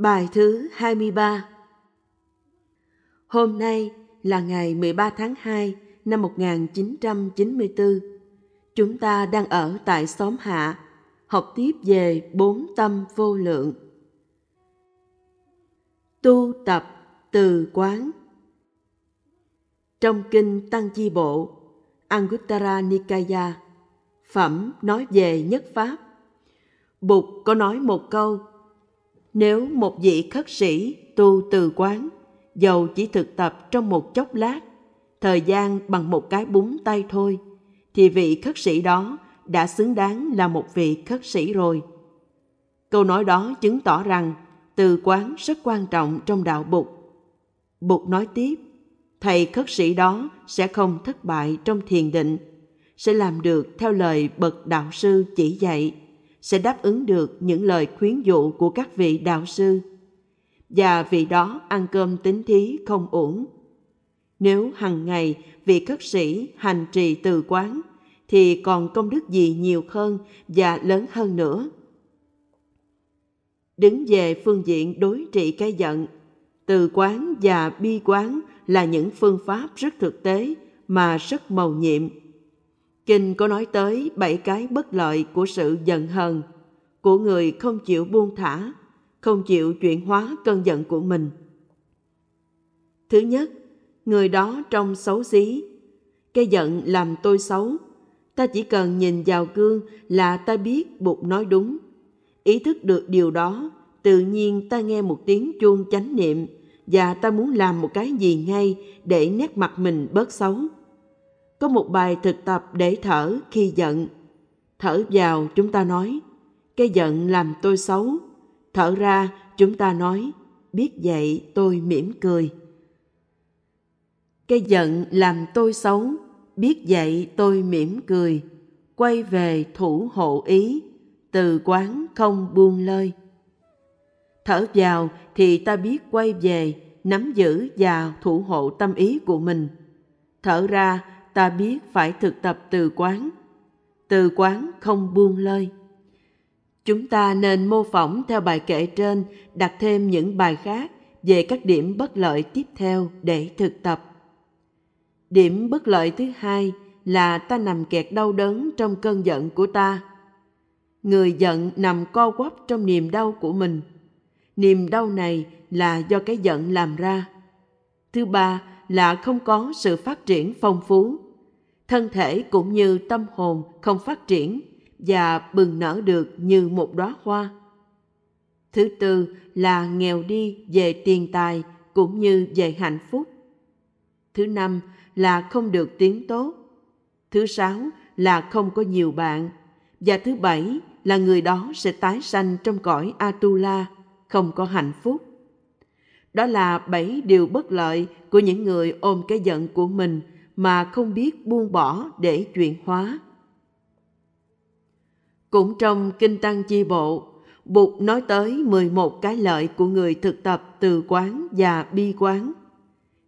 Bài thứ 23 Hôm nay là ngày 13 tháng 2 năm 1994. Chúng ta đang ở tại xóm Hạ, học tiếp về bốn tâm vô lượng. Tu tập từ quán Trong kinh Tăng Chi Bộ, Anguttara Nikaya, phẩm nói về nhất pháp, Bụt có nói một câu nếu một vị khất sĩ tu từ quán, dầu chỉ thực tập trong một chốc lát, thời gian bằng một cái búng tay thôi, thì vị khất sĩ đó đã xứng đáng là một vị khất sĩ rồi. Câu nói đó chứng tỏ rằng từ quán rất quan trọng trong đạo Bụt. Bụt nói tiếp, thầy khất sĩ đó sẽ không thất bại trong thiền định, sẽ làm được theo lời bậc đạo sư chỉ dạy sẽ đáp ứng được những lời khuyến dụ của các vị đạo sư. Và vị đó ăn cơm tính thí không uổng. Nếu hằng ngày vị khất sĩ hành trì từ quán, thì còn công đức gì nhiều hơn và lớn hơn nữa? Đứng về phương diện đối trị cái giận, từ quán và bi quán là những phương pháp rất thực tế mà rất màu nhiệm. Kinh có nói tới bảy cái bất lợi của sự giận hờn, của người không chịu buông thả, không chịu chuyển hóa cơn giận của mình. Thứ nhất, người đó trông xấu xí. Cái giận làm tôi xấu. Ta chỉ cần nhìn vào gương là ta biết Bụt nói đúng. Ý thức được điều đó, tự nhiên ta nghe một tiếng chuông chánh niệm và ta muốn làm một cái gì ngay để nét mặt mình bớt xấu có một bài thực tập để thở khi giận. Thở vào chúng ta nói, cái giận làm tôi xấu. Thở ra chúng ta nói, biết vậy tôi mỉm cười. Cái giận làm tôi xấu, biết vậy tôi mỉm cười. Quay về thủ hộ ý, từ quán không buông lơi. Thở vào thì ta biết quay về, nắm giữ và thủ hộ tâm ý của mình. Thở ra ta biết phải thực tập từ quán. Từ quán không buông lơi. Chúng ta nên mô phỏng theo bài kể trên, đặt thêm những bài khác về các điểm bất lợi tiếp theo để thực tập. Điểm bất lợi thứ hai là ta nằm kẹt đau đớn trong cơn giận của ta. Người giận nằm co quắp trong niềm đau của mình. Niềm đau này là do cái giận làm ra. Thứ ba là không có sự phát triển phong phú. Thân thể cũng như tâm hồn không phát triển và bừng nở được như một đóa hoa. Thứ tư là nghèo đi về tiền tài cũng như về hạnh phúc. Thứ năm là không được tiếng tốt. Thứ sáu là không có nhiều bạn. Và thứ bảy là người đó sẽ tái sanh trong cõi atula, không có hạnh phúc đó là bảy điều bất lợi của những người ôm cái giận của mình mà không biết buông bỏ để chuyển hóa. Cũng trong Kinh Tăng Chi Bộ, Bụt nói tới 11 cái lợi của người thực tập từ quán và bi quán.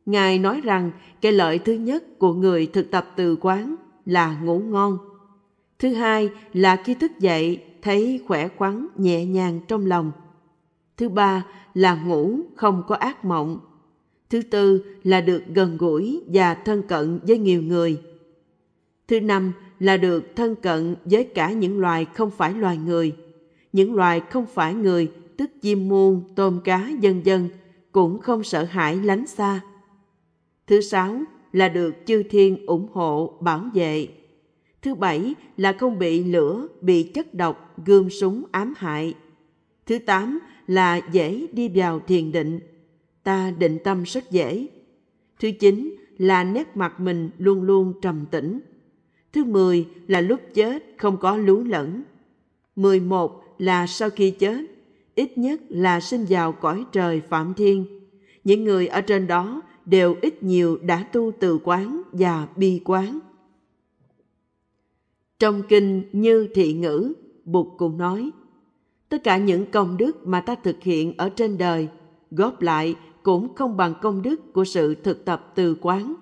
Ngài nói rằng cái lợi thứ nhất của người thực tập từ quán là ngủ ngon. Thứ hai là khi thức dậy thấy khỏe khoắn nhẹ nhàng trong lòng. Thứ ba là ngủ không có ác mộng. Thứ tư là được gần gũi và thân cận với nhiều người. Thứ năm là được thân cận với cả những loài không phải loài người. Những loài không phải người, tức chim muôn, tôm cá, dân dân, cũng không sợ hãi lánh xa. Thứ sáu là được chư thiên ủng hộ, bảo vệ. Thứ bảy là không bị lửa, bị chất độc, gươm súng ám hại. Thứ tám là dễ đi vào thiền định, ta định tâm rất dễ. Thứ chín là nét mặt mình luôn luôn trầm tĩnh. Thứ mười là lúc chết không có lú lẫn. Mười một là sau khi chết, ít nhất là sinh vào cõi trời phạm thiên. Những người ở trên đó đều ít nhiều đã tu từ quán và bi quán. Trong kinh Như Thị Ngữ, Bụt cũng nói, tất cả những công đức mà ta thực hiện ở trên đời góp lại cũng không bằng công đức của sự thực tập từ quán.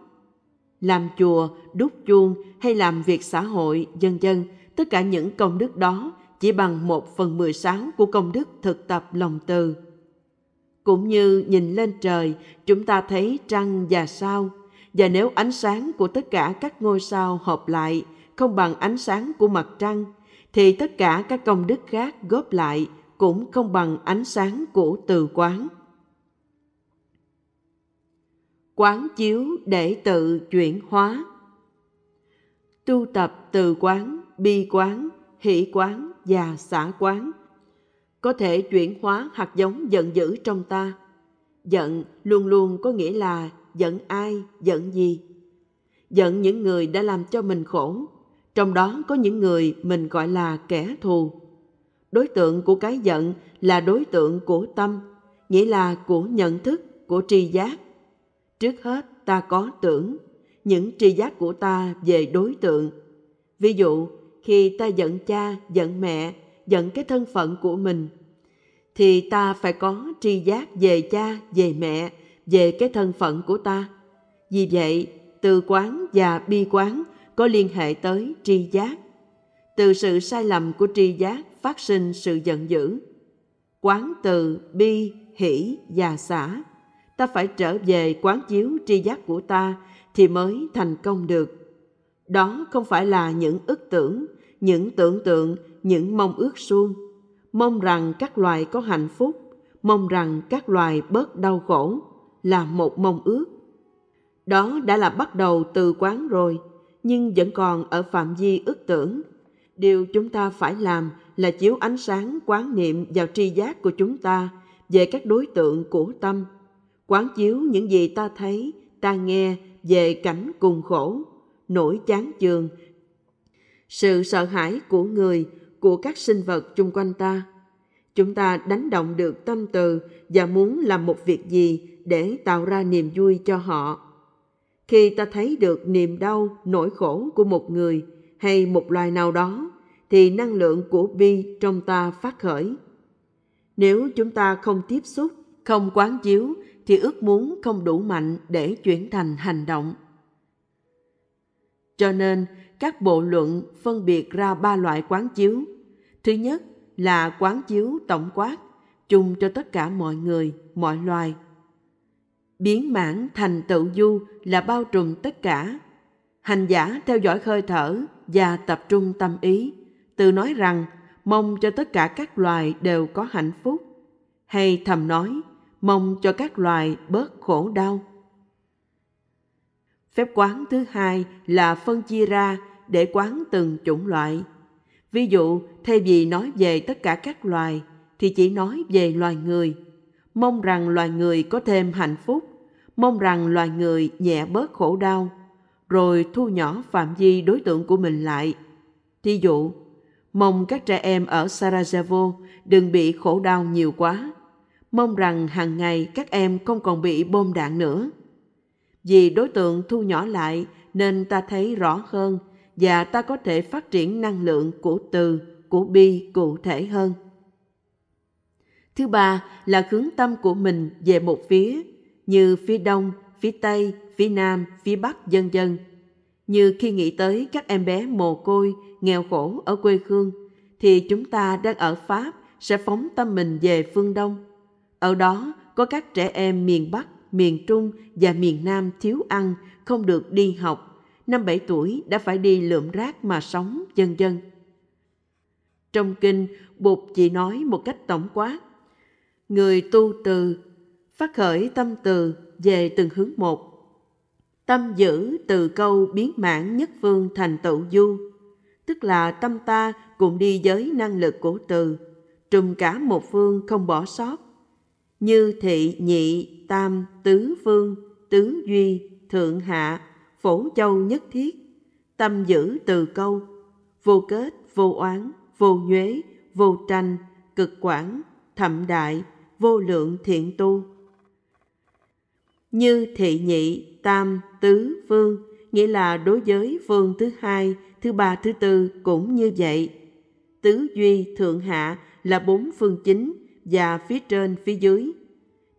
Làm chùa, đúc chuông hay làm việc xã hội, dân dân, tất cả những công đức đó chỉ bằng một phần mười sáu của công đức thực tập lòng từ. Cũng như nhìn lên trời, chúng ta thấy trăng và sao, và nếu ánh sáng của tất cả các ngôi sao hợp lại không bằng ánh sáng của mặt trăng, thì tất cả các công đức khác góp lại cũng không bằng ánh sáng của từ quán. Quán chiếu để tự chuyển hóa Tu tập từ quán, bi quán, hỷ quán và xả quán có thể chuyển hóa hạt giống giận dữ trong ta. Giận luôn luôn có nghĩa là giận ai, giận gì. Giận những người đã làm cho mình khổ, trong đó có những người mình gọi là kẻ thù. Đối tượng của cái giận là đối tượng của tâm, nghĩa là của nhận thức, của tri giác. Trước hết ta có tưởng, những tri giác của ta về đối tượng. Ví dụ, khi ta giận cha, giận mẹ, giận cái thân phận của mình, thì ta phải có tri giác về cha, về mẹ, về cái thân phận của ta. Vì vậy, từ quán và bi quán có liên hệ tới tri giác. Từ sự sai lầm của tri giác phát sinh sự giận dữ. Quán từ bi, hỷ và xả. Ta phải trở về quán chiếu tri giác của ta thì mới thành công được. Đó không phải là những ức tưởng, những tưởng tượng, những mong ước suông. Mong rằng các loài có hạnh phúc, mong rằng các loài bớt đau khổ là một mong ước. Đó đã là bắt đầu từ quán rồi, nhưng vẫn còn ở phạm vi ước tưởng. Điều chúng ta phải làm là chiếu ánh sáng quán niệm vào tri giác của chúng ta về các đối tượng của tâm. Quán chiếu những gì ta thấy, ta nghe về cảnh cùng khổ, nỗi chán chường, sự sợ hãi của người, của các sinh vật chung quanh ta. Chúng ta đánh động được tâm từ và muốn làm một việc gì để tạo ra niềm vui cho họ. Khi ta thấy được niềm đau, nỗi khổ của một người hay một loài nào đó, thì năng lượng của bi trong ta phát khởi. Nếu chúng ta không tiếp xúc, không quán chiếu, thì ước muốn không đủ mạnh để chuyển thành hành động. Cho nên, các bộ luận phân biệt ra ba loại quán chiếu. Thứ nhất là quán chiếu tổng quát, chung cho tất cả mọi người, mọi loài. Biến mãn thành tựu du là bao trùm tất cả. Hành giả theo dõi hơi thở và tập trung tâm ý, từ nói rằng mong cho tất cả các loài đều có hạnh phúc, hay thầm nói mong cho các loài bớt khổ đau. Phép quán thứ hai là phân chia ra để quán từng chủng loại. Ví dụ, thay vì nói về tất cả các loài, thì chỉ nói về loài người. Mong rằng loài người có thêm hạnh phúc, mong rằng loài người nhẹ bớt khổ đau, rồi thu nhỏ phạm vi đối tượng của mình lại. Thí dụ, mong các trẻ em ở Sarajevo đừng bị khổ đau nhiều quá. Mong rằng hàng ngày các em không còn bị bom đạn nữa. Vì đối tượng thu nhỏ lại nên ta thấy rõ hơn và ta có thể phát triển năng lượng của từ, của bi cụ thể hơn. Thứ ba là hướng tâm của mình về một phía, như phía đông, phía tây, phía nam, phía bắc dân dân. Như khi nghĩ tới các em bé mồ côi, nghèo khổ ở quê hương, thì chúng ta đang ở Pháp sẽ phóng tâm mình về phương Đông. Ở đó có các trẻ em miền Bắc, miền Trung và miền Nam thiếu ăn, không được đi học, năm bảy tuổi đã phải đi lượm rác mà sống, dân dân. Trong kinh, Bụt chỉ nói một cách tổng quát. Người tu từ, phát khởi tâm từ về từng hướng một. Tâm giữ từ câu biến mãn nhất phương thành tựu du, tức là tâm ta cùng đi với năng lực của từ, trùm cả một phương không bỏ sót. Như thị nhị tam tứ phương, tứ duy, thượng hạ, phổ châu nhất thiết, tâm giữ từ câu, vô kết, vô oán, vô nhuế, vô tranh, cực quản, thậm đại, vô lượng thiện tu. Như thị nhị, tam, tứ, vương nghĩa là đối với vương thứ hai, thứ ba, thứ tư cũng như vậy. Tứ duy, thượng hạ là bốn phương chính và phía trên, phía dưới.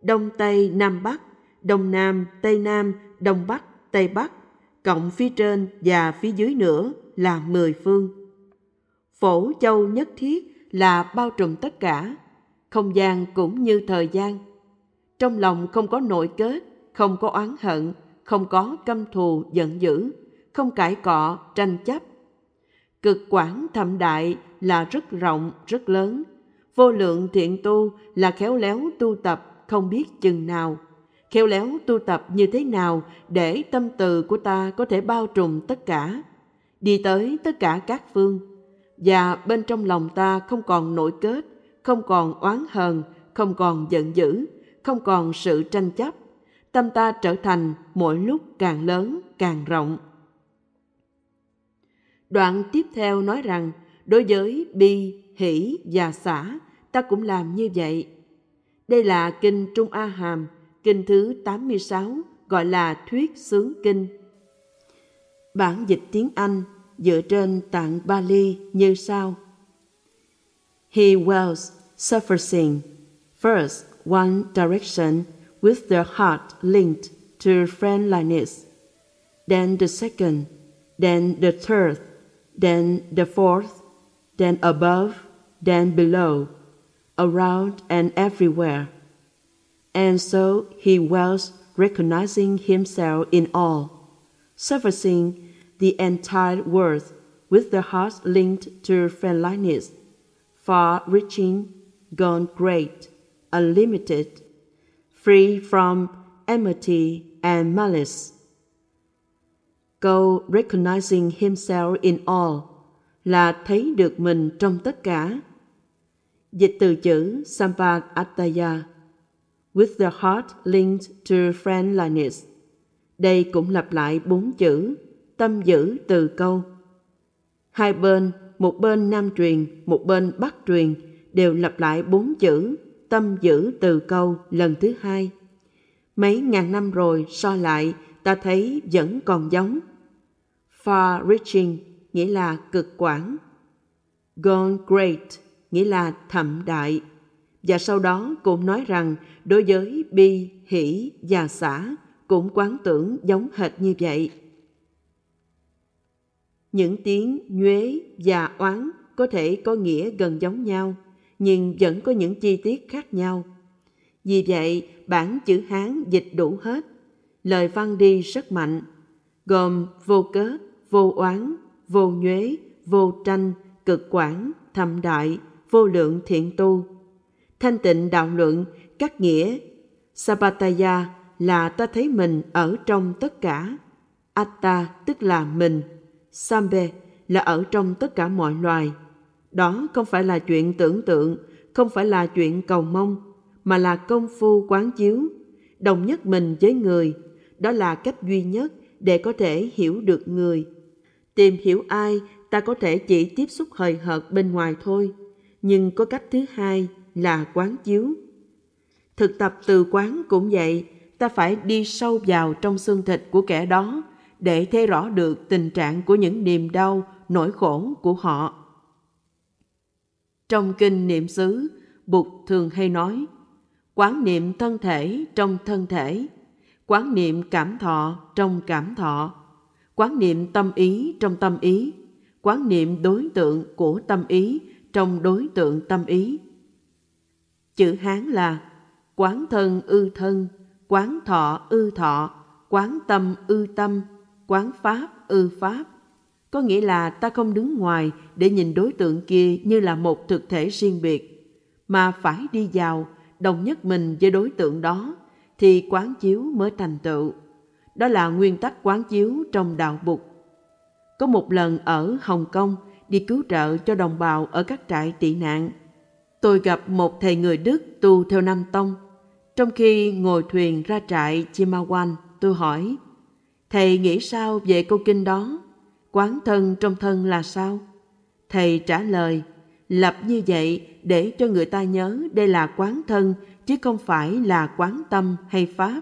Đông Tây, Nam Bắc, Đông Nam, Tây Nam, Đông Bắc, Tây Bắc cộng phía trên và phía dưới nữa là mười phương. Phổ châu nhất thiết là bao trùm tất cả, không gian cũng như thời gian. trong lòng không có nội kết, không có oán hận, không có căm thù giận dữ, không cãi cọ, tranh chấp. Cực quảng thâm đại là rất rộng, rất lớn. Vô lượng thiện tu là khéo léo tu tập không biết chừng nào. Khéo léo tu tập như thế nào để tâm từ của ta có thể bao trùm tất cả, đi tới tất cả các phương. Và bên trong lòng ta không còn nội kết, không còn oán hờn, không còn giận dữ, không còn sự tranh chấp. Tâm ta trở thành mỗi lúc càng lớn, càng rộng. Đoạn tiếp theo nói rằng, đối với bi, hỷ và xả, ta cũng làm như vậy. Đây là kinh Trung A Hàm, kinh thứ 86, gọi là Thuyết Sướng Kinh. Bản dịch tiếng Anh dựa trên tạng Bali như sau. He was surfacing first one direction with the heart linked to friendliness, then the second, then the third, then the fourth, then above, then below, around and everywhere. And so he was recognizing himself in all, surfacing the entire world with the heart linked to friendliness, far reaching, gone great, unlimited, free from enmity and malice. Câu recognizing himself in all là thấy được mình trong tất cả. Dịch từ chữ sampadataya. with the heart linked to friendliness. Đây cũng lặp lại bốn chữ tâm giữ từ câu. Hai bên, một bên nam truyền, một bên bắc truyền đều lặp lại bốn chữ tâm giữ từ câu lần thứ hai. Mấy ngàn năm rồi so lại ta thấy vẫn còn giống. Far reaching nghĩa là cực quảng. Gone great nghĩa là thậm đại. Và sau đó cũng nói rằng đối với bi, hỷ và xã cũng quán tưởng giống hệt như vậy. Những tiếng nhuế và oán có thể có nghĩa gần giống nhau, nhưng vẫn có những chi tiết khác nhau. Vì vậy, bản chữ Hán dịch đủ hết. Lời văn đi rất mạnh, gồm vô cớ, vô oán, vô nhuế, vô tranh, cực quản, thầm đại, vô lượng thiện tu. Thanh tịnh đạo luận, các nghĩa Sapataya là ta thấy mình ở trong tất cả. Atta tức là mình. Sambe là ở trong tất cả mọi loài. Đó không phải là chuyện tưởng tượng, không phải là chuyện cầu mong, mà là công phu quán chiếu, đồng nhất mình với người. Đó là cách duy nhất để có thể hiểu được người. Tìm hiểu ai, ta có thể chỉ tiếp xúc hời hợt bên ngoài thôi, nhưng có cách thứ hai là quán chiếu. Thực tập từ quán cũng vậy, ta phải đi sâu vào trong xương thịt của kẻ đó để thấy rõ được tình trạng của những niềm đau, nỗi khổ của họ. Trong kinh niệm xứ, Bụt thường hay nói, quán niệm thân thể trong thân thể, quán niệm cảm thọ trong cảm thọ, quán niệm tâm ý trong tâm ý, quán niệm đối tượng của tâm ý trong đối tượng tâm ý. Chữ Hán là quán thân ư thân, quán thọ ư thọ, quán tâm ư tâm, quán pháp ư pháp. Có nghĩa là ta không đứng ngoài để nhìn đối tượng kia như là một thực thể riêng biệt, mà phải đi vào, đồng nhất mình với đối tượng đó, thì quán chiếu mới thành tựu. Đó là nguyên tắc quán chiếu trong đạo bục Có một lần ở Hồng Kông đi cứu trợ cho đồng bào ở các trại tị nạn. Tôi gặp một thầy người Đức tu theo Nam Tông. Trong khi ngồi thuyền ra trại Chimawan, tôi hỏi, Thầy nghĩ sao về câu kinh đó? Quán thân trong thân là sao? Thầy trả lời, lập như vậy để cho người ta nhớ đây là quán thân chứ không phải là quán tâm hay pháp.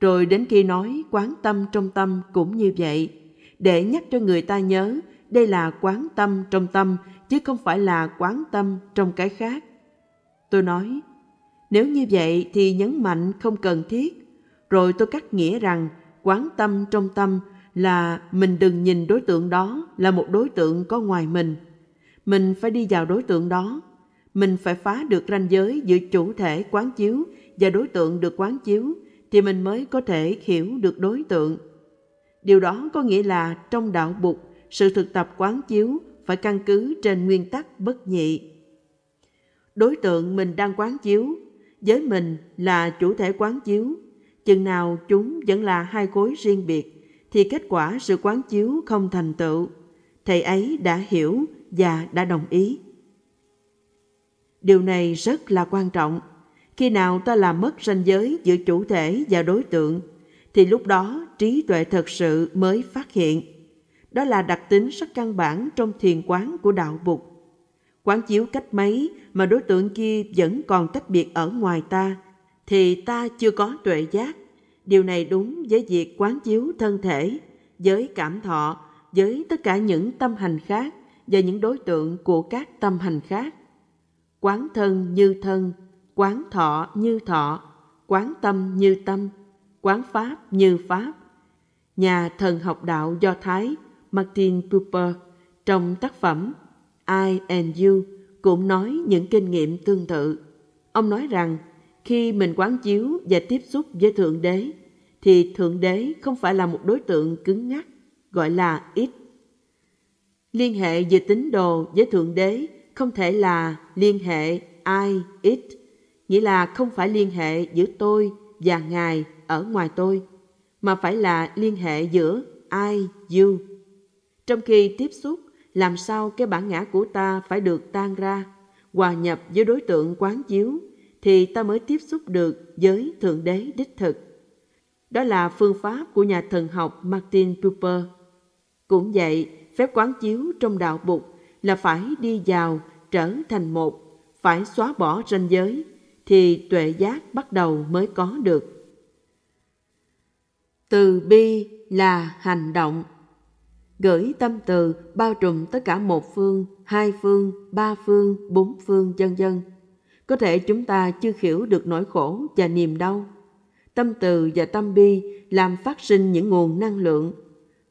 Rồi đến khi nói quán tâm trong tâm cũng như vậy, để nhắc cho người ta nhớ đây là quán tâm trong tâm chứ không phải là quán tâm trong cái khác. Tôi nói, nếu như vậy thì nhấn mạnh không cần thiết. Rồi tôi cắt nghĩa rằng quán tâm trong tâm là mình đừng nhìn đối tượng đó là một đối tượng có ngoài mình. Mình phải đi vào đối tượng đó. Mình phải phá được ranh giới giữa chủ thể quán chiếu và đối tượng được quán chiếu thì mình mới có thể hiểu được đối tượng. Điều đó có nghĩa là trong đạo bục, sự thực tập quán chiếu phải căn cứ trên nguyên tắc bất nhị. Đối tượng mình đang quán chiếu, với mình là chủ thể quán chiếu, chừng nào chúng vẫn là hai khối riêng biệt, thì kết quả sự quán chiếu không thành tựu. Thầy ấy đã hiểu và đã đồng ý. Điều này rất là quan trọng. Khi nào ta làm mất ranh giới giữa chủ thể và đối tượng, thì lúc đó trí tuệ thật sự mới phát hiện. Đó là đặc tính rất căn bản trong thiền quán của đạo Bụt. Quán chiếu cách mấy mà đối tượng kia vẫn còn tách biệt ở ngoài ta, thì ta chưa có tuệ giác. Điều này đúng với việc quán chiếu thân thể, với cảm thọ, với tất cả những tâm hành khác và những đối tượng của các tâm hành khác quán thân như thân, quán thọ như thọ, quán tâm như tâm, quán pháp như pháp. Nhà thần học đạo Do Thái Martin Buber trong tác phẩm I and You cũng nói những kinh nghiệm tương tự. Ông nói rằng khi mình quán chiếu và tiếp xúc với Thượng Đế thì Thượng Đế không phải là một đối tượng cứng ngắc gọi là ít. Liên hệ về tín đồ với Thượng Đế không thể là liên hệ I, ít nghĩa là không phải liên hệ giữa tôi và Ngài ở ngoài tôi, mà phải là liên hệ giữa I, you. Trong khi tiếp xúc, làm sao cái bản ngã của ta phải được tan ra, hòa nhập với đối tượng quán chiếu, thì ta mới tiếp xúc được với Thượng Đế đích thực. Đó là phương pháp của nhà thần học Martin Buber. Cũng vậy, phép quán chiếu trong đạo Bụt là phải đi vào trở thành một, phải xóa bỏ ranh giới, thì tuệ giác bắt đầu mới có được. Từ bi là hành động. Gửi tâm từ bao trùm tất cả một phương, hai phương, ba phương, bốn phương, dân dân. Có thể chúng ta chưa hiểu được nỗi khổ và niềm đau. Tâm từ và tâm bi làm phát sinh những nguồn năng lượng.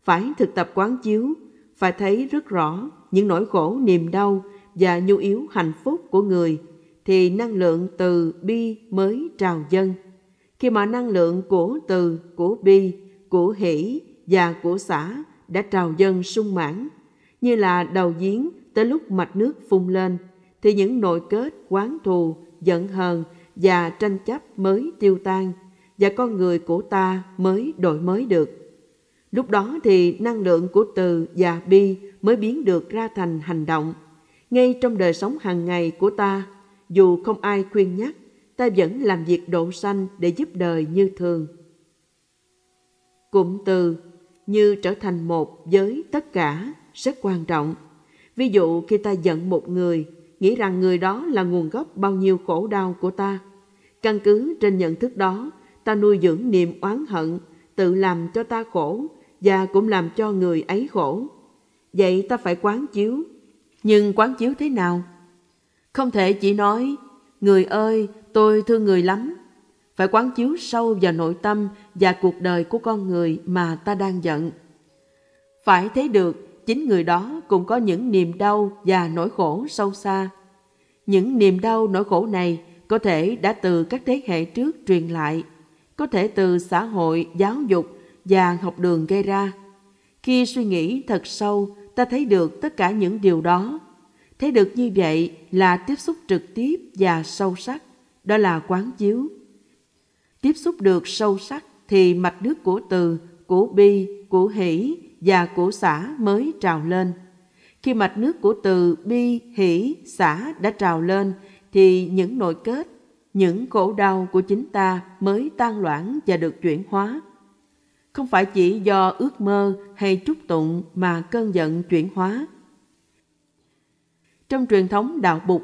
Phải thực tập quán chiếu, phải thấy rất rõ những nỗi khổ niềm đau và nhu yếu hạnh phúc của người thì năng lượng từ bi mới trào dâng. Khi mà năng lượng của từ, của bi, của hỷ và của xã đã trào dâng sung mãn, như là đầu giếng tới lúc mạch nước phun lên, thì những nội kết quán thù, giận hờn và tranh chấp mới tiêu tan và con người của ta mới đổi mới được. Lúc đó thì năng lượng của từ và bi mới biến được ra thành hành động. Ngay trong đời sống hàng ngày của ta, dù không ai khuyên nhắc, ta vẫn làm việc độ sanh để giúp đời như thường. Cụm từ như trở thành một với tất cả rất quan trọng. Ví dụ khi ta giận một người, nghĩ rằng người đó là nguồn gốc bao nhiêu khổ đau của ta. Căn cứ trên nhận thức đó, ta nuôi dưỡng niềm oán hận, tự làm cho ta khổ và cũng làm cho người ấy khổ. Vậy ta phải quán chiếu. Nhưng quán chiếu thế nào? Không thể chỉ nói, người ơi, tôi thương người lắm. Phải quán chiếu sâu vào nội tâm và cuộc đời của con người mà ta đang giận. Phải thấy được chính người đó cũng có những niềm đau và nỗi khổ sâu xa. Những niềm đau nỗi khổ này có thể đã từ các thế hệ trước truyền lại, có thể từ xã hội, giáo dục và học đường gây ra. Khi suy nghĩ thật sâu, ta thấy được tất cả những điều đó. Thấy được như vậy là tiếp xúc trực tiếp và sâu sắc, đó là quán chiếu. Tiếp xúc được sâu sắc thì mạch nước của từ, của bi, của hỷ và của xã mới trào lên. Khi mạch nước của từ, bi, hỷ, xã đã trào lên thì những nội kết, những khổ đau của chính ta mới tan loãng và được chuyển hóa không phải chỉ do ước mơ hay trúc tụng mà cơn giận chuyển hóa. Trong truyền thống đạo bục,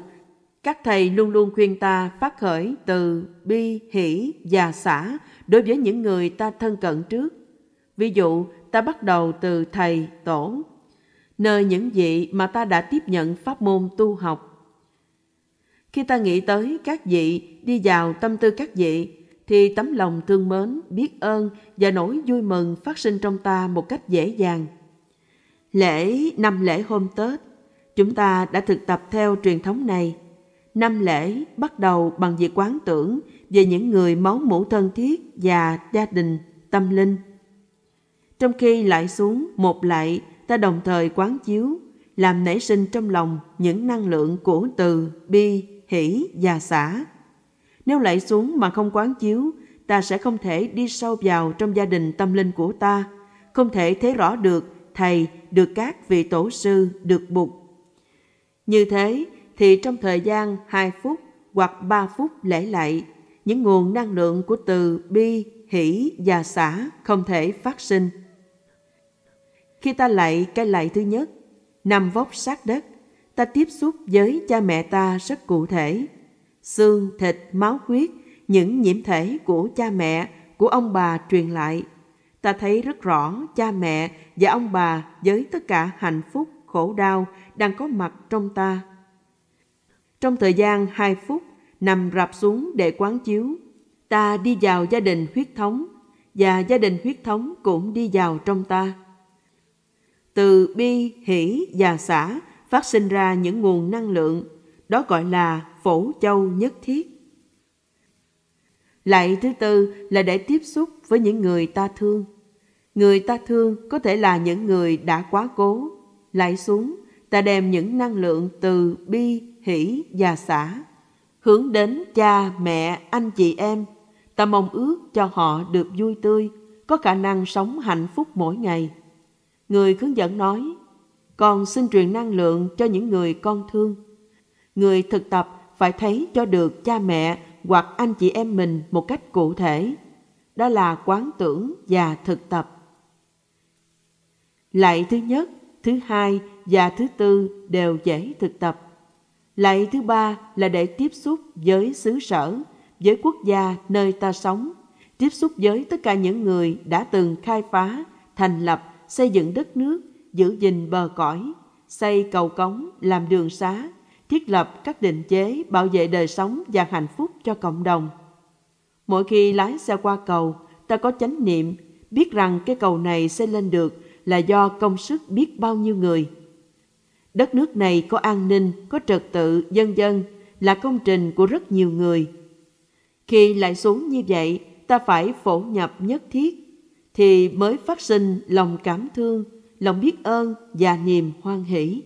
các thầy luôn luôn khuyên ta phát khởi từ bi, hỷ và xả đối với những người ta thân cận trước. Ví dụ, ta bắt đầu từ thầy, tổ, nơi những vị mà ta đã tiếp nhận pháp môn tu học. Khi ta nghĩ tới các vị, đi vào tâm tư các vị, thì tấm lòng thương mến, biết ơn và nỗi vui mừng phát sinh trong ta một cách dễ dàng. Lễ năm lễ hôm Tết, chúng ta đã thực tập theo truyền thống này. Năm lễ bắt đầu bằng việc quán tưởng về những người máu mủ thân thiết và gia đình, tâm linh. Trong khi lại xuống một lại, ta đồng thời quán chiếu, làm nảy sinh trong lòng những năng lượng của từ, bi, hỷ và xả. Nếu lại xuống mà không quán chiếu, ta sẽ không thể đi sâu vào trong gia đình tâm linh của ta, không thể thấy rõ được thầy, được các vị tổ sư, được bụt. Như thế thì trong thời gian 2 phút hoặc 3 phút lễ lại, những nguồn năng lượng của từ bi, hỷ và xả không thể phát sinh. Khi ta lạy cái lạy thứ nhất, nằm vóc sát đất, ta tiếp xúc với cha mẹ ta rất cụ thể. Xương, thịt, máu huyết, những nhiễm thể của cha mẹ, của ông bà truyền lại. Ta thấy rất rõ cha mẹ và ông bà với tất cả hạnh phúc, khổ đau đang có mặt trong ta. Trong thời gian 2 phút, nằm rạp xuống để quán chiếu, ta đi vào gia đình huyết thống và gia đình huyết thống cũng đi vào trong ta. Từ bi, hỷ và xả phát sinh ra những nguồn năng lượng, đó gọi là phổ châu nhất thiết. Lại thứ tư là để tiếp xúc với những người ta thương. Người ta thương có thể là những người đã quá cố. Lại xuống, ta đem những năng lượng từ bi, hỷ và xả hướng đến cha, mẹ, anh chị em. Ta mong ước cho họ được vui tươi, có khả năng sống hạnh phúc mỗi ngày. Người hướng dẫn nói, con xin truyền năng lượng cho những người con thương. Người thực tập phải thấy cho được cha mẹ hoặc anh chị em mình một cách cụ thể. Đó là quán tưởng và thực tập. Lại thứ nhất, thứ hai và thứ tư đều dễ thực tập. Lại thứ ba là để tiếp xúc với xứ sở, với quốc gia nơi ta sống, tiếp xúc với tất cả những người đã từng khai phá, thành lập, xây dựng đất nước, giữ gìn bờ cõi, xây cầu cống, làm đường xá, thiết lập các định chế bảo vệ đời sống và hạnh phúc cho cộng đồng. Mỗi khi lái xe qua cầu, ta có chánh niệm biết rằng cái cầu này xây lên được là do công sức biết bao nhiêu người. Đất nước này có an ninh, có trật tự, dân dân là công trình của rất nhiều người. Khi lại xuống như vậy, ta phải phổ nhập nhất thiết, thì mới phát sinh lòng cảm thương, lòng biết ơn và niềm hoan hỷ.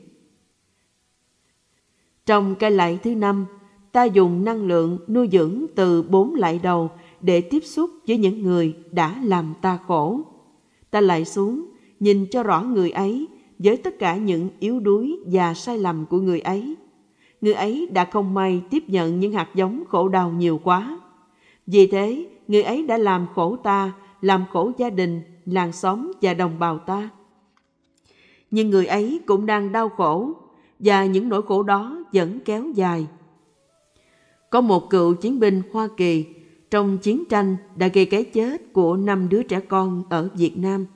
Trong cái lạy thứ năm, ta dùng năng lượng nuôi dưỡng từ bốn lại đầu để tiếp xúc với những người đã làm ta khổ. Ta lại xuống, nhìn cho rõ người ấy với tất cả những yếu đuối và sai lầm của người ấy. Người ấy đã không may tiếp nhận những hạt giống khổ đau nhiều quá. Vì thế, người ấy đã làm khổ ta, làm khổ gia đình, làng xóm và đồng bào ta. Nhưng người ấy cũng đang đau khổ và những nỗi khổ đó vẫn kéo dài. Có một cựu chiến binh Hoa Kỳ trong chiến tranh đã gây cái chết của năm đứa trẻ con ở Việt Nam.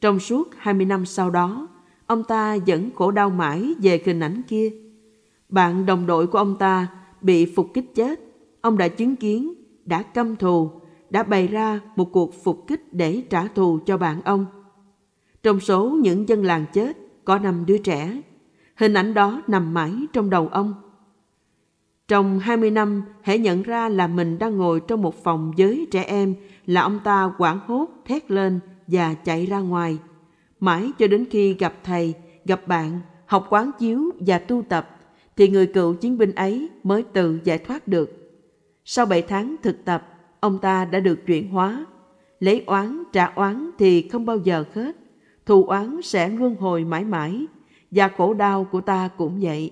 Trong suốt 20 năm sau đó, ông ta vẫn khổ đau mãi về hình ảnh kia. Bạn đồng đội của ông ta bị phục kích chết. Ông đã chứng kiến, đã căm thù, đã bày ra một cuộc phục kích để trả thù cho bạn ông. Trong số những dân làng chết có năm đứa trẻ. Hình ảnh đó nằm mãi trong đầu ông. Trong 20 năm, hãy nhận ra là mình đang ngồi trong một phòng với trẻ em là ông ta quảng hốt, thét lên và chạy ra ngoài – Mãi cho đến khi gặp thầy, gặp bạn, học quán chiếu và tu tập, thì người cựu chiến binh ấy mới tự giải thoát được. Sau 7 tháng thực tập, ông ta đã được chuyển hóa. Lấy oán trả oán thì không bao giờ hết. Thù oán sẽ luân hồi mãi mãi, và khổ đau của ta cũng vậy.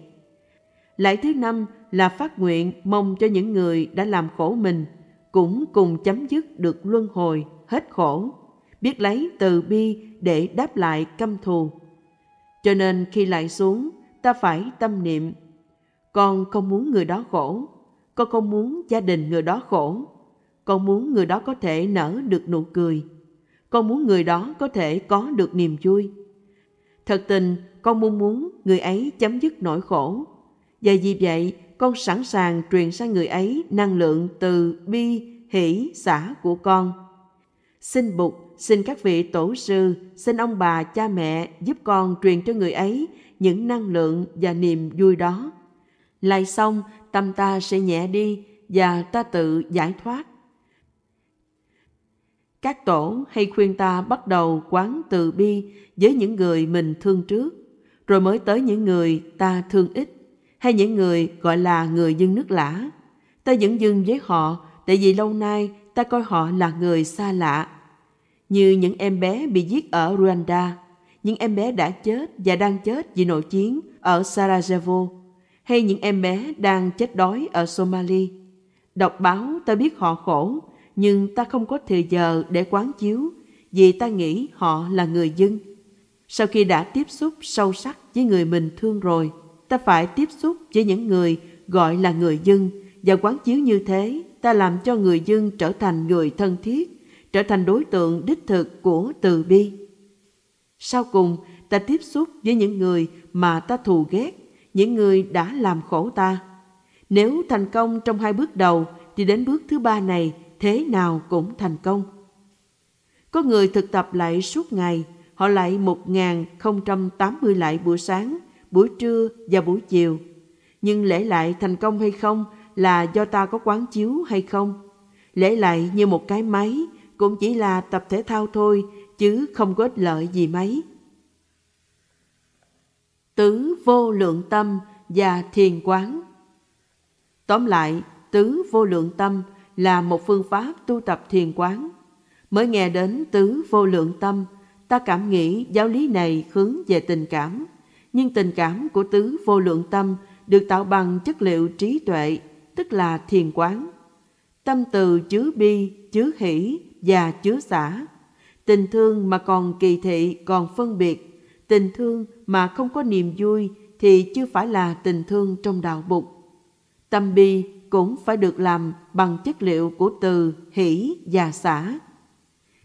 Lại thứ năm là phát nguyện mong cho những người đã làm khổ mình cũng cùng chấm dứt được luân hồi, hết khổ biết lấy từ bi để đáp lại căm thù. Cho nên khi lại xuống, ta phải tâm niệm. Con không muốn người đó khổ, con không muốn gia đình người đó khổ, con muốn người đó có thể nở được nụ cười, con muốn người đó có thể có được niềm vui. Thật tình, con mong muốn người ấy chấm dứt nỗi khổ. Và vì vậy, con sẵn sàng truyền sang người ấy năng lượng từ bi, hỷ, xả của con. Xin Bụt xin các vị tổ sư, xin ông bà, cha mẹ giúp con truyền cho người ấy những năng lượng và niềm vui đó. Lại xong, tâm ta sẽ nhẹ đi và ta tự giải thoát. Các tổ hay khuyên ta bắt đầu quán từ bi với những người mình thương trước, rồi mới tới những người ta thương ít, hay những người gọi là người dân nước lã. Ta vẫn dưng với họ tại vì lâu nay ta coi họ là người xa lạ. Như những em bé bị giết ở Rwanda, những em bé đã chết và đang chết vì nội chiến ở Sarajevo, hay những em bé đang chết đói ở Somalia. Đọc báo ta biết họ khổ, nhưng ta không có thời giờ để quán chiếu vì ta nghĩ họ là người dân. Sau khi đã tiếp xúc sâu sắc với người mình thương rồi, ta phải tiếp xúc với những người gọi là người dân và quán chiếu như thế ta làm cho người dân trở thành người thân thiết, trở thành đối tượng đích thực của từ bi. Sau cùng, ta tiếp xúc với những người mà ta thù ghét, những người đã làm khổ ta. Nếu thành công trong hai bước đầu, thì đến bước thứ ba này thế nào cũng thành công. Có người thực tập lại suốt ngày, họ lại 1080 lại buổi sáng, buổi trưa và buổi chiều. Nhưng lễ lại thành công hay không là do ta có quán chiếu hay không. Lễ lại như một cái máy, cũng chỉ là tập thể thao thôi, chứ không có ích lợi gì mấy. Tứ vô lượng tâm và thiền quán Tóm lại, tứ vô lượng tâm là một phương pháp tu tập thiền quán. Mới nghe đến tứ vô lượng tâm, ta cảm nghĩ giáo lý này hướng về tình cảm. Nhưng tình cảm của tứ vô lượng tâm được tạo bằng chất liệu trí tuệ, tức là thiền quán. Tâm từ chứa bi, chứa hỷ và chứa xả. Tình thương mà còn kỳ thị, còn phân biệt. Tình thương mà không có niềm vui thì chưa phải là tình thương trong đạo bục. Tâm bi cũng phải được làm bằng chất liệu của từ hỷ và xả.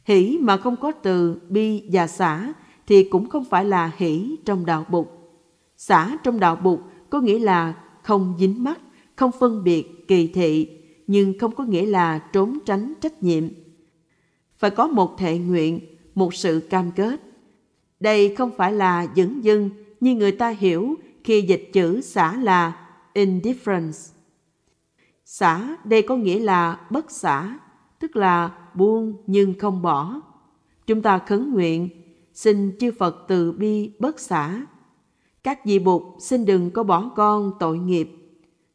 Hỷ mà không có từ bi và xả thì cũng không phải là hỷ trong đạo bục. Xả trong đạo bục có nghĩa là không dính mắc, không phân biệt, kỳ thị, nhưng không có nghĩa là trốn tránh trách nhiệm. Phải có một thệ nguyện, một sự cam kết. Đây không phải là dững dưng như người ta hiểu khi dịch chữ xả là indifference. Xả đây có nghĩa là bất xả, tức là buông nhưng không bỏ. Chúng ta khấn nguyện, xin chư Phật từ bi bất xả. Các vị bụt xin đừng có bỏ con tội nghiệp.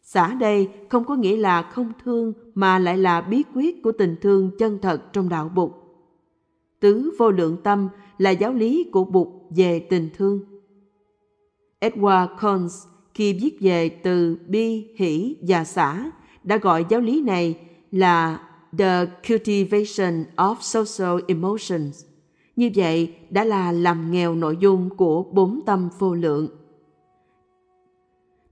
Xả đây không có nghĩa là không thương mà lại là bí quyết của tình thương chân thật trong đạo bụt. Tứ vô lượng tâm là giáo lý của bụt về tình thương. Edward Conz khi viết về từ bi, hỷ và xả đã gọi giáo lý này là The Cultivation of Social Emotions. Như vậy đã là làm nghèo nội dung của bốn tâm vô lượng.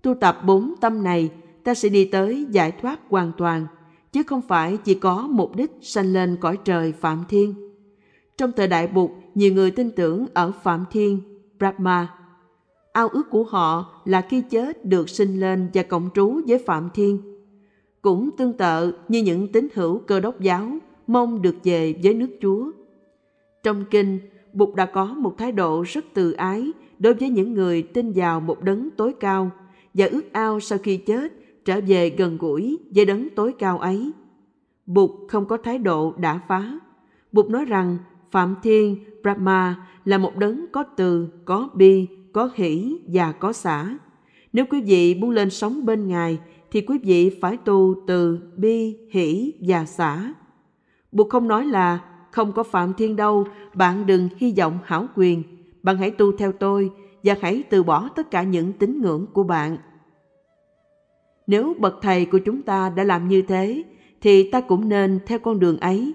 Tu tập bốn tâm này, ta sẽ đi tới giải thoát hoàn toàn, chứ không phải chỉ có mục đích sanh lên cõi trời Phạm Thiên. Trong thời đại Bụt, nhiều người tin tưởng ở Phạm Thiên, Brahma. Ao ước của họ là khi chết được sinh lên và cộng trú với Phạm Thiên cũng tương tự như những tín hữu cơ đốc giáo mong được về với nước Chúa. Trong kinh, Bụt đã có một thái độ rất từ ái đối với những người tin vào một đấng tối cao và ước ao sau khi chết trở về gần gũi với đấng tối cao ấy. Bụt không có thái độ đã phá. Bụt nói rằng Phạm Thiên Brahma là một đấng có từ, có bi, có hỷ và có xả. Nếu quý vị muốn lên sống bên Ngài thì quý vị phải tu từ bi, hỷ và xả. Bụt không nói là không có phạm thiên đâu, bạn đừng hy vọng hảo quyền, bạn hãy tu theo tôi và hãy từ bỏ tất cả những tín ngưỡng của bạn. Nếu bậc thầy của chúng ta đã làm như thế, thì ta cũng nên theo con đường ấy.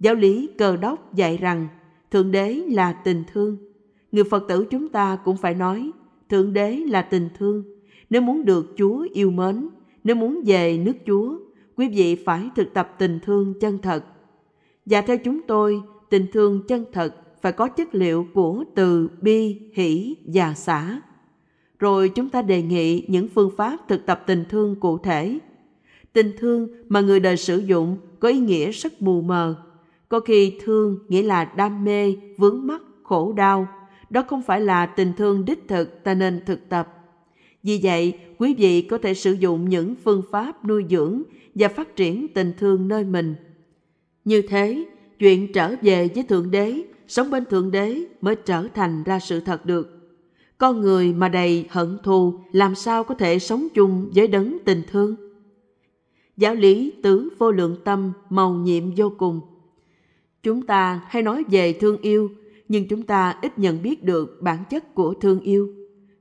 Giáo lý cờ đốc dạy rằng Thượng Đế là tình thương. Người Phật tử chúng ta cũng phải nói Thượng Đế là tình thương. Nếu muốn được Chúa yêu mến, nếu muốn về nước Chúa, quý vị phải thực tập tình thương chân thật. Và theo chúng tôi, tình thương chân thật phải có chất liệu của từ bi, hỷ và xả. Rồi chúng ta đề nghị những phương pháp thực tập tình thương cụ thể. Tình thương mà người đời sử dụng có ý nghĩa rất mù mờ. Có khi thương nghĩa là đam mê, vướng mắc, khổ đau. Đó không phải là tình thương đích thực ta nên thực tập vì vậy, quý vị có thể sử dụng những phương pháp nuôi dưỡng và phát triển tình thương nơi mình. Như thế, chuyện trở về với Thượng Đế, sống bên Thượng Đế mới trở thành ra sự thật được. Con người mà đầy hận thù làm sao có thể sống chung với đấng tình thương? Giáo lý tứ vô lượng tâm màu nhiệm vô cùng. Chúng ta hay nói về thương yêu, nhưng chúng ta ít nhận biết được bản chất của thương yêu.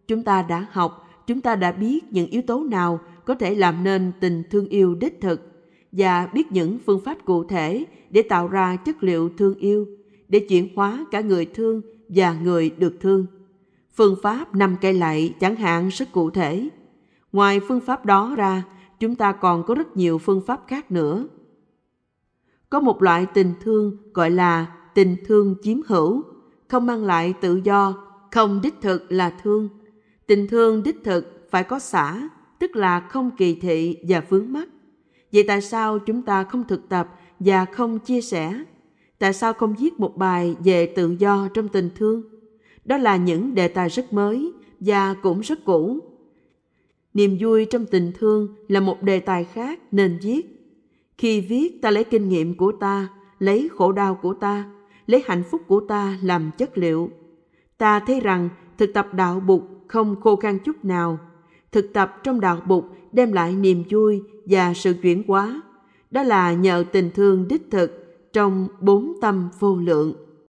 Chúng ta đã học, chúng ta đã biết những yếu tố nào có thể làm nên tình thương yêu đích thực và biết những phương pháp cụ thể để tạo ra chất liệu thương yêu, để chuyển hóa cả người thương và người được thương. Phương pháp năm cây lạy chẳng hạn rất cụ thể. Ngoài phương pháp đó ra, chúng ta còn có rất nhiều phương pháp khác nữa. Có một loại tình thương gọi là tình thương chiếm hữu, không mang lại tự do, không đích thực là thương. Tình thương đích thực phải có xã, tức là không kỳ thị và vướng mắc. Vậy tại sao chúng ta không thực tập và không chia sẻ? Tại sao không viết một bài về tự do trong tình thương? Đó là những đề tài rất mới và cũng rất cũ. Niềm vui trong tình thương là một đề tài khác nên viết. Khi viết ta lấy kinh nghiệm của ta, lấy khổ đau của ta, lấy hạnh phúc của ta làm chất liệu. Ta thấy rằng thực tập đạo bục không khô khan chút nào. Thực tập trong đạo bục đem lại niềm vui và sự chuyển hóa. Đó là nhờ tình thương đích thực trong bốn tâm vô lượng.